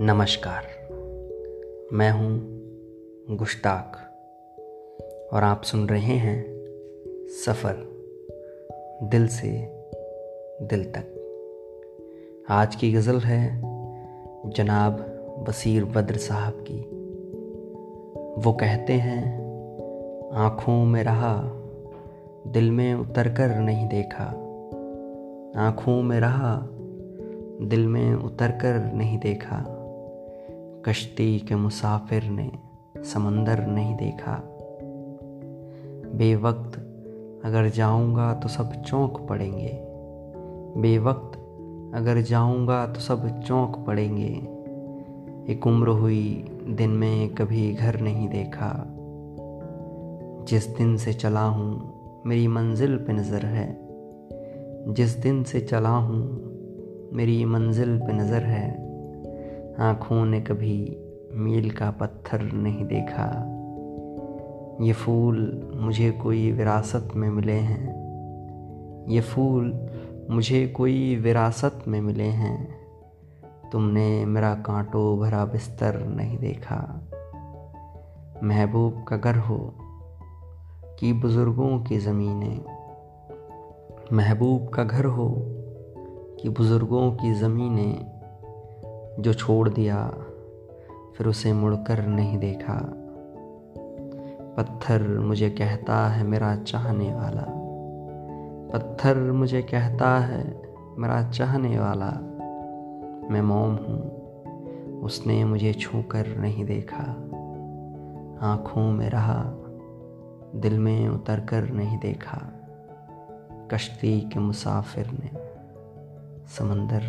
नमस्कार। मैं हूँ गुश्ताक और आप सुन रहे हैं सफ़र दिल से दिल तक। आज की गज़ल है जनाब बसीर बद्र साहब की। वो कहते हैं, आँखों में रहा, दिल में उतर कर नहीं देखा। आँखों में रहा, दिल में उतर कर नहीं देखा। कश्ती के मुसाफिर ने समंदर नहीं देखा। बेवक्त अगर जाऊँगा तो सब चौंक पड़ेंगे। बेवक्त अगर जाऊँगा तो सब चौंक पड़ेंगे। एक उम्र हुई, दिन में कभी घर नहीं देखा। जिस दिन से चला हूँ, मेरी मंजिल पे नज़र है। जिस दिन से चला हूँ, मेरी मंजिल पे नज़र है। आँखों ने कभी मील का पत्थर नहीं देखा। ये फूल मुझे कोई विरासत में मिले हैं। ये फूल मुझे कोई विरासत में मिले हैं। तुमने मेरा कांटों भरा बिस्तर नहीं देखा। महबूब का घर हो कि बुज़ुर्गों की ज़मीनें। महबूब का घर हो कि बुज़ुर्गों की ज़मीनें। जो छोड़ दिया, फिर उसे मुड़कर नहीं देखा। पत्थर मुझे कहता है मेरा चाहने वाला। पत्थर मुझे कहता है मेरा चाहने वाला। मैं मोम हूँ, उसने मुझे छू कर नहीं देखा। आँखों में रहा, दिल में उतर कर नहीं देखा। कश्ती के मुसाफिर ने समंदर